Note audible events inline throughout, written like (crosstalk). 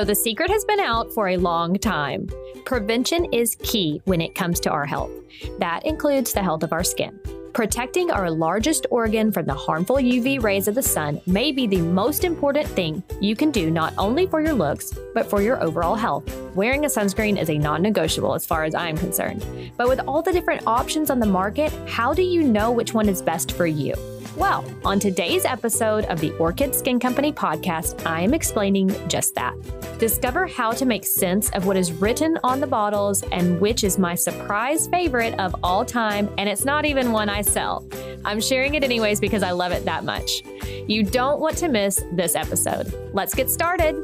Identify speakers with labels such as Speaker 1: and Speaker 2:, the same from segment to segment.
Speaker 1: So the secret has been out for a long time. Prevention is key when it comes to our health. That includes the health of our skin. Protecting our largest organ from the harmful UV rays of the sun may be the most important thing you can do not only for your looks, but for your overall health. Wearing a sunscreen is a non negotiable as far as I'm concerned. But with all the different options on the market, how do you know which one is best for you? Well, on today's episode of the Orchid Skin Company podcast, I am explaining just that. Discover how to make sense of what is written on the bottles and which is my surprise favorite of all time, and it's not even one I sell. I'm sharing it anyways because I love it that much. You don't want to miss this episode. Let's get started.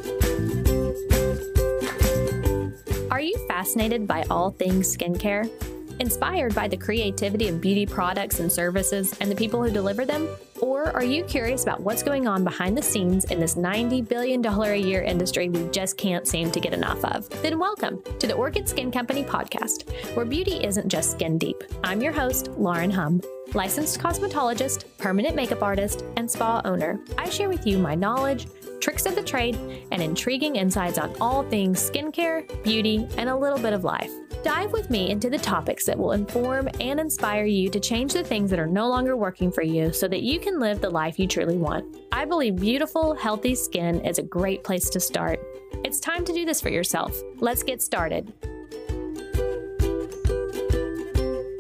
Speaker 1: Are you fascinated by all things skincare? Inspired by the creativity of beauty products and services and the people who deliver them? Or are you curious about what's going on behind the scenes in this $90 billion a year industry we just can't seem to get enough of? Then welcome to the Orchid Skin Company podcast, where beauty isn't just skin deep. I'm your host, Lauren Hum licensed cosmetologist, permanent makeup artist, and spa owner. I share with you my knowledge, tricks of the trade, and intriguing insights on all things skincare, beauty, and a little bit of life. Dive with me into the topics that will inform and inspire you to change the things that are no longer working for you so that you can live the life you truly want. I believe beautiful, healthy skin is a great place to start. It's time to do this for yourself. Let's get started.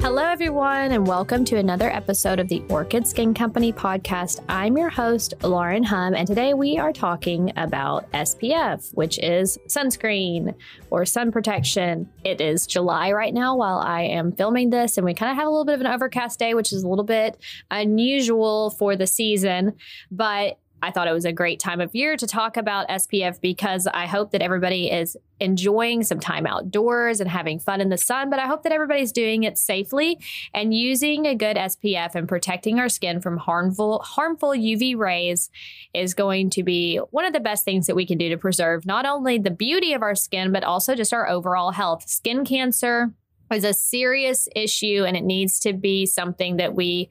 Speaker 1: Hello, everyone, and welcome to another episode of the Orchid Skin Company podcast. I'm your host, Lauren Hum, and today we are talking about SPF, which is sunscreen or sun protection. It is July right now while I am filming this, and we kind of have a little bit of an overcast day, which is a little bit unusual for the season, but I thought it was a great time of year to talk about SPF because I hope that everybody is enjoying some time outdoors and having fun in the sun, but I hope that everybody's doing it safely and using a good SPF and protecting our skin from harmful harmful UV rays is going to be one of the best things that we can do to preserve not only the beauty of our skin but also just our overall health. Skin cancer is a serious issue and it needs to be something that we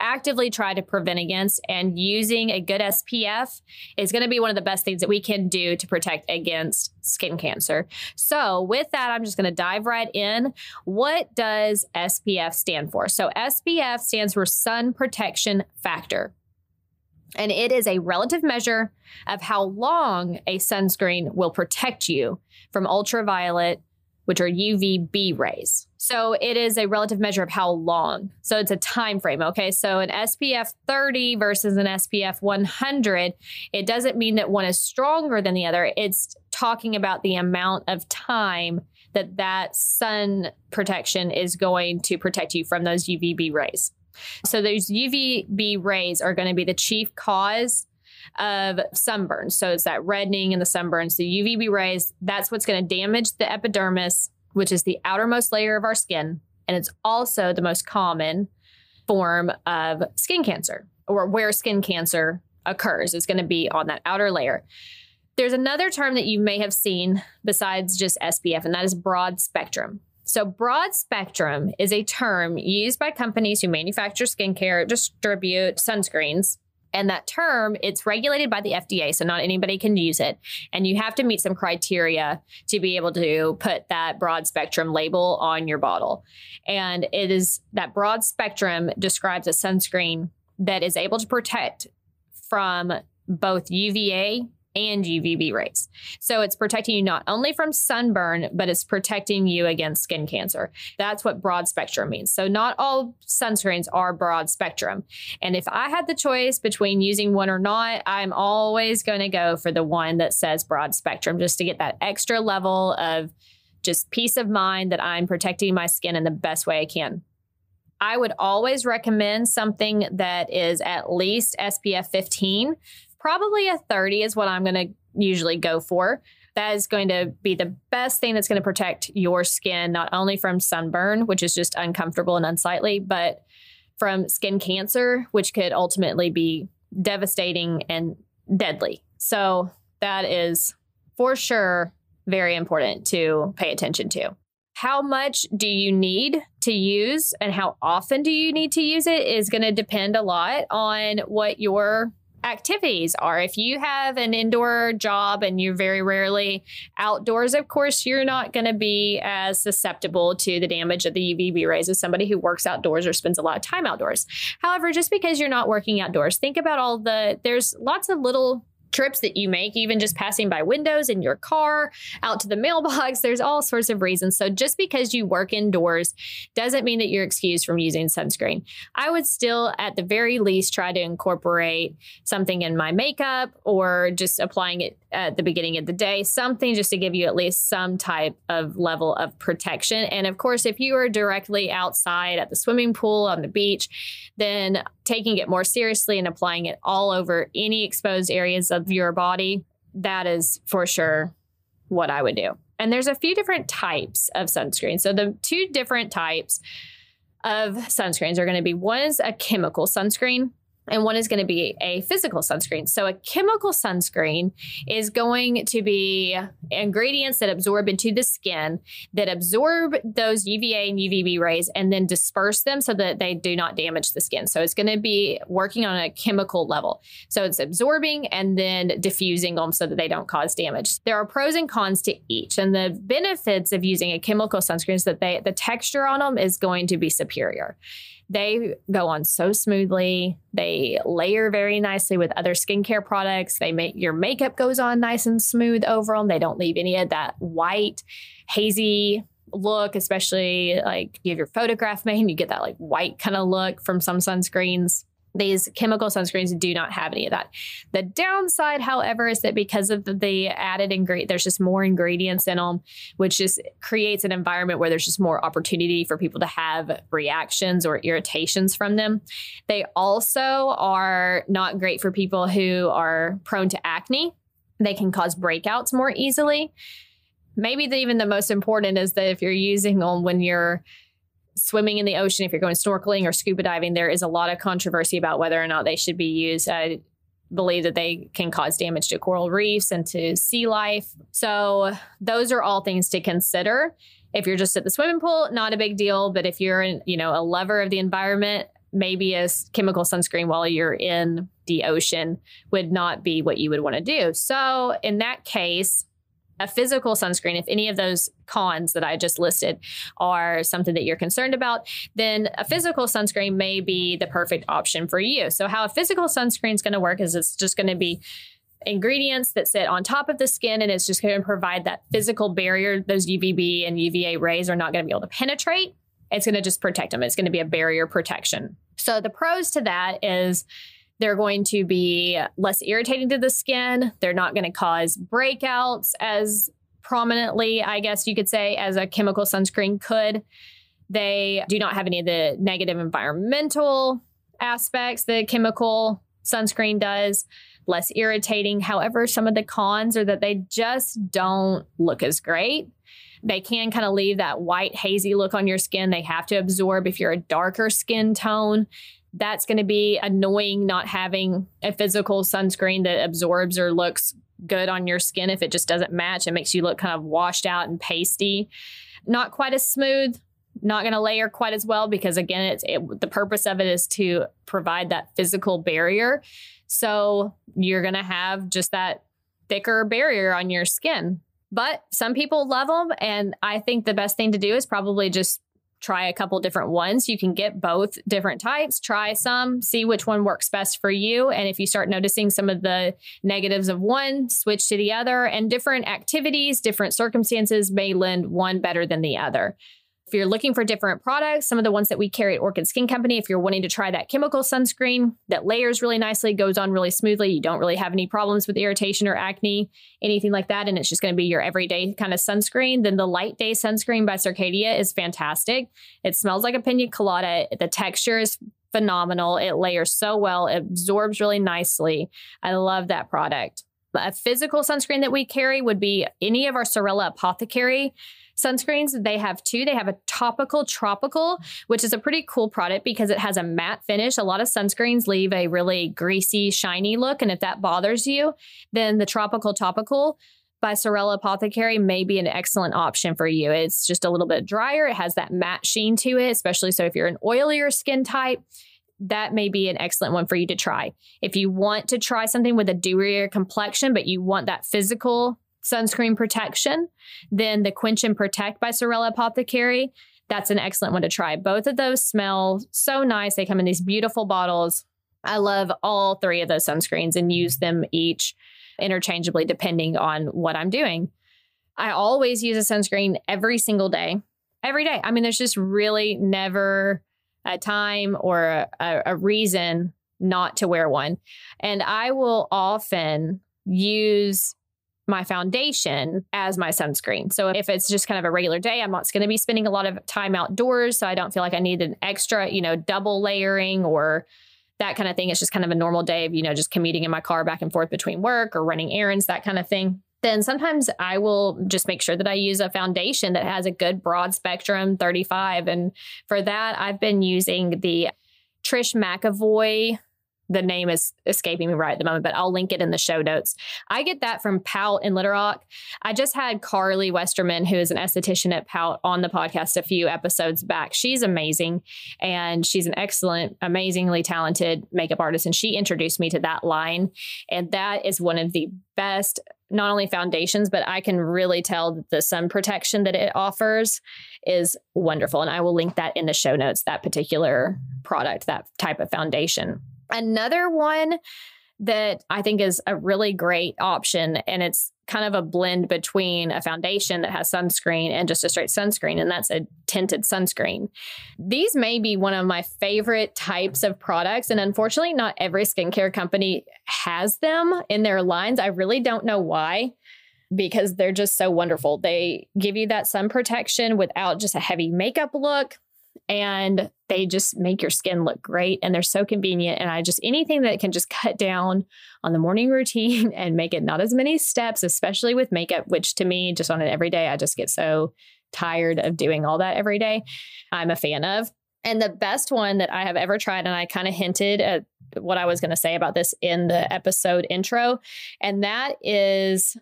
Speaker 1: actively try to prevent against. And using a good SPF is going to be one of the best things that we can do to protect against skin cancer. So, with that, I'm just going to dive right in. What does SPF stand for? So, SPF stands for Sun Protection Factor. And it is a relative measure of how long a sunscreen will protect you from ultraviolet which are UVB rays. So it is a relative measure of how long. So it's a time frame, okay? So an SPF 30 versus an SPF 100, it doesn't mean that one is stronger than the other. It's talking about the amount of time that that sun protection is going to protect you from those UVB rays. So those UVB rays are going to be the chief cause of sunburns. So it's that reddening and the sunburns, the UVB rays. That's what's going to damage the epidermis, which is the outermost layer of our skin. And it's also the most common form of skin cancer or where skin cancer occurs. It's going to be on that outer layer. There's another term that you may have seen besides just SPF, and that is broad spectrum. So, broad spectrum is a term used by companies who manufacture skincare, distribute sunscreens, and that term, it's regulated by the FDA, so not anybody can use it. And you have to meet some criteria to be able to put that broad spectrum label on your bottle. And it is that broad spectrum describes a sunscreen that is able to protect from both UVA and UVB rays. So it's protecting you not only from sunburn, but it's protecting you against skin cancer. That's what broad spectrum means. So not all sunscreens are broad spectrum. And if I had the choice between using one or not, I'm always going to go for the one that says broad spectrum just to get that extra level of just peace of mind that I'm protecting my skin in the best way I can. I would always recommend something that is at least SPF 15 probably a 30 is what I'm going to usually go for. That is going to be the best thing that's going to protect your skin, not only from sunburn, which is just uncomfortable and unsightly, but from skin cancer, which could ultimately be devastating and deadly. So that is for sure very important to pay attention to. How much do you need to use and how often do you need to use it is going to depend a lot on what your activities are. If you have an indoor job and you're very rarely outdoors, of course, you're not going to be as susceptible to the damage of the UVB rays as somebody who works outdoors or spends a lot of time outdoors. However, just because you're not working outdoors, think about all the, there's lots of little trips that you make, even just passing by windows in your car, out to the mailbox. (laughs) There's all sorts of reasons. So just because you work indoors doesn't mean that you're excused from using sunscreen. I would still, at the very least, try to incorporate something in my makeup or just applying it at the beginning of the day, something just to give you at least some type of level of protection. And of course, if you are directly outside at the swimming pool, on the beach, then taking it more seriously and applying it all over any exposed areas of your body, that is for sure what I would do. And there's a few different types of sunscreen. So the two different types of sunscreens are going to be one is a chemical sunscreen and one is going to be a physical sunscreen. So, a chemical sunscreen is going to be ingredients that absorb into the skin that absorb those UVA and UVB rays and then disperse them so that they do not damage the skin. So, it's going to be working on a chemical level. So, it's absorbing and then diffusing them so that they don't cause damage. There are pros and cons to each, and the benefits of using a chemical sunscreen is that they the texture on them is going to be superior. They go on so smoothly. They layer very nicely with other skincare products. They make your makeup goes on nice and smooth over them. They don't leave any of that white, hazy look, especially like you have your photograph made and you get that like white kind of look from some sunscreens. These chemical sunscreens do not have any of that. The downside, however, is that because of the added ingredient, there's just more ingredients in them, which just creates an environment where there's just more opportunity for people to have reactions or irritations from them. They also are not great for people who are prone to acne. They can cause breakouts more easily. Maybe the, even the most important is that if you're using them when you're swimming in the ocean, if you're going snorkeling or scuba diving, there is a lot of controversy about whether or not they should be used. I believe that they can cause damage to coral reefs and to sea life. So, those are all things to consider. If you're just at the swimming pool, not a big deal. But if you're, in, you know, a lover of the environment, maybe a chemical sunscreen while you're in the ocean would not be what you would want to do. So, in that case, a physical sunscreen, if any of those cons that I just listed are something that you're concerned about, then a physical sunscreen may be the perfect option for you. So, how a physical sunscreen is going to work is it's just going to be ingredients that sit on top of the skin and it's just going to provide that physical barrier. Those UVB and UVA rays are not going to be able to penetrate. It's going to just protect them. It's going to be a barrier protection. So, the pros to that is they're going to be less irritating to the skin. They're not going to cause breakouts as prominently, I guess you could say, as a chemical sunscreen could. They do not have any of the negative environmental aspects that chemical sunscreen does, less irritating. However, some of the cons are that they just don't look as great. They can kind of leave that white, hazy look on your skin. They have to absorb if you're a darker skin tone that's going to be annoying not having a physical sunscreen that absorbs or looks good on your skin if it just doesn't match. It makes you look kind of washed out and pasty. Not quite as smooth, not going to layer quite as well because again, it's it, the purpose of it is to provide that physical barrier. So you're going to have just that thicker barrier on your skin. But some people love them and I think the best thing to do is probably just try a couple different ones. You can get both different types, try some, see which one works best for you. And if you start noticing some of the negatives of one, switch to the other. And different activities, different circumstances may lend one better than the other. If you're looking for different products, some of the ones that we carry at Orchid Skin Company, if you're wanting to try that chemical sunscreen that layers really nicely, goes on really smoothly, you don't really have any problems with irritation or acne, anything like that, and it's just going to be your everyday kind of sunscreen, then the Light Day sunscreen by Circadia is fantastic. It smells like a pina colada. The texture is phenomenal. It layers so well, it absorbs really nicely. I love that product. A physical sunscreen that we carry would be any of our Sorella Apothecary sunscreens. They have two. They have a topical tropical, which is a pretty cool product because it has a matte finish. A lot of sunscreens leave a really greasy, shiny look. And if that bothers you, then the tropical topical by Sorella Apothecary may be an excellent option for you. It's just a little bit drier. It has that matte sheen to it, especially so if you're an oilier skin type that may be an excellent one for you to try. If you want to try something with a dewier complexion, but you want that physical sunscreen protection, then the Quench and Protect by Sorella Apothecary, that's an excellent one to try. Both of those smell so nice. They come in these beautiful bottles. I love all three of those sunscreens and use them each interchangeably depending on what I'm doing. I always use a sunscreen every single day. Every day. I mean, there's just really never a time or a, a reason not to wear one. And I will often use my foundation as my sunscreen. So if it's just kind of a regular day, I'm not going to be spending a lot of time outdoors. So I don't feel like I need an extra, you know, double layering or that kind of thing. It's just kind of a normal day of, you know, just commuting in my car back and forth between work or running errands, that kind of thing. Then sometimes I will just make sure that I use a foundation that has a good broad spectrum 35. And for that, I've been using the Trish McEvoy. the name is escaping me right at the moment, but I'll link it in the show notes. I get that from Pout in Little Rock. I just had Carly Westerman, who is an esthetician at Pout, on the podcast a few episodes back. She's amazing and she's an excellent, amazingly talented makeup artist. And she introduced me to that line. And that is one of the best not only foundations, but I can really tell the sun protection that it offers is wonderful. And I will link that in the show notes, that particular product, that type of foundation. Another one that I think is a really great option, and it's kind of a blend between a foundation that has sunscreen and just a straight sunscreen, and that's a tinted sunscreen. These may be one of my favorite types of products, and unfortunately, not every skincare company has them in their lines. I really don't know why because they're just so wonderful. They give you that sun protection without just a heavy makeup look and they just make your skin look great and they're so convenient and i just anything that can just cut down on the morning (laughs) routine and make it not as many steps especially with makeup which to me just on an everyday i just get so tired of doing all that every day i'm a fan of. And the best one that i have ever tried and i kind of hinted at what i was going to say about this in the episode intro and that is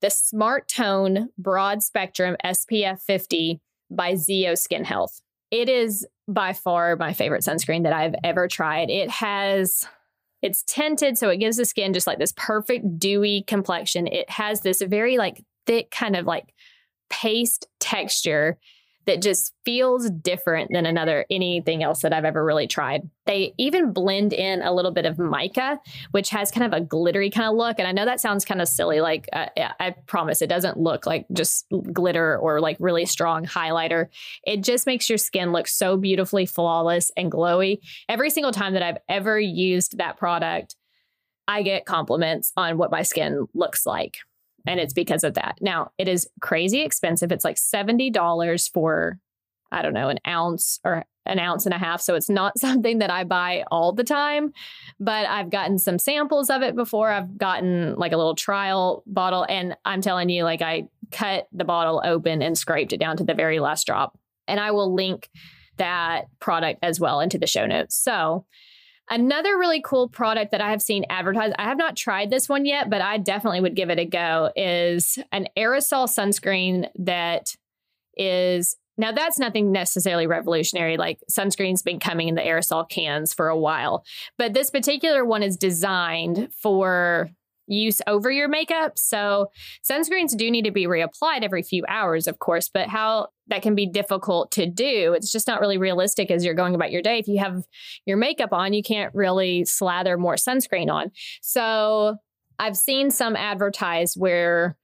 Speaker 1: the smart tone broad spectrum spf 50 by ZO skin health it is by far my favorite sunscreen that I've ever tried. It has it's tinted so it gives the skin just like this perfect dewy complexion. It has this very like thick kind of like paste texture that just feels different than another anything else that I've ever really tried. They even blend in a little bit of mica, which has kind of a glittery kind of look. And I know that sounds kind of silly. Like uh, I promise, it doesn't look like just glitter or like really strong highlighter. It just makes your skin look so beautifully flawless and glowy. Every single time that I've ever used that product, I get compliments on what my skin looks like and it's because of that. Now, it is crazy expensive. It's like $70 for I don't know, an ounce or an ounce and a half. So it's not (laughs) something that I buy all the time, but I've gotten some samples of it before. I've gotten like a little trial bottle, and I'm telling you, like, I cut the bottle open and scraped it down to the very last drop. And I will link that product as well into the show notes. So Another really cool product that I have seen advertised, I have not tried this one yet, but I definitely would give it a go, is an aerosol sunscreen that is now that's nothing necessarily revolutionary. Like sunscreen's been coming in the aerosol cans for a while, but this particular one is designed for use over your makeup. So sunscreens do need to be reapplied every few hours, of course, but how that can be difficult to do. It's just not really realistic as you're going about your day. If you have your makeup on, you can't really slather more sunscreen on. So I've seen some advertised where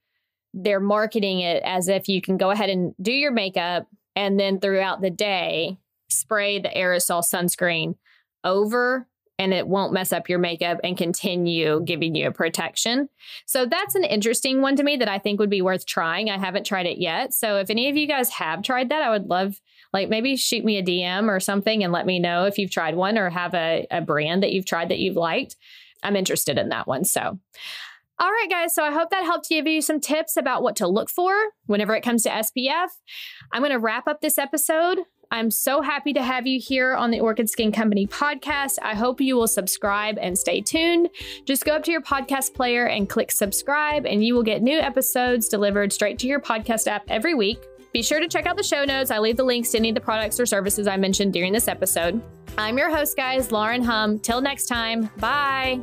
Speaker 1: they're marketing it as if you can go ahead and do your makeup and then throughout the day spray the aerosol sunscreen over and it won't mess up your makeup and continue giving you a protection. So that's an interesting one to me that I think would be worth trying. I haven't tried it yet. So if any of you guys have tried that, I would love like maybe shoot me a DM or something and let me know if you've tried one or have a, a brand that you've tried that you've liked. I'm interested in that one. So all right, guys. So I hope that helped give you some tips about what to look for whenever it comes to SPF. I'm going to wrap up this episode. I'm so happy to have you here on the Orchid Skin Company podcast. I hope you will subscribe and stay tuned. Just go up to your podcast player and click subscribe, and you will get new episodes delivered straight to your podcast app every week. Be sure to check out the show notes. I leave the links to any of the products or services I mentioned during this episode. I'm your host, guys, Lauren Hum. Till next time, bye.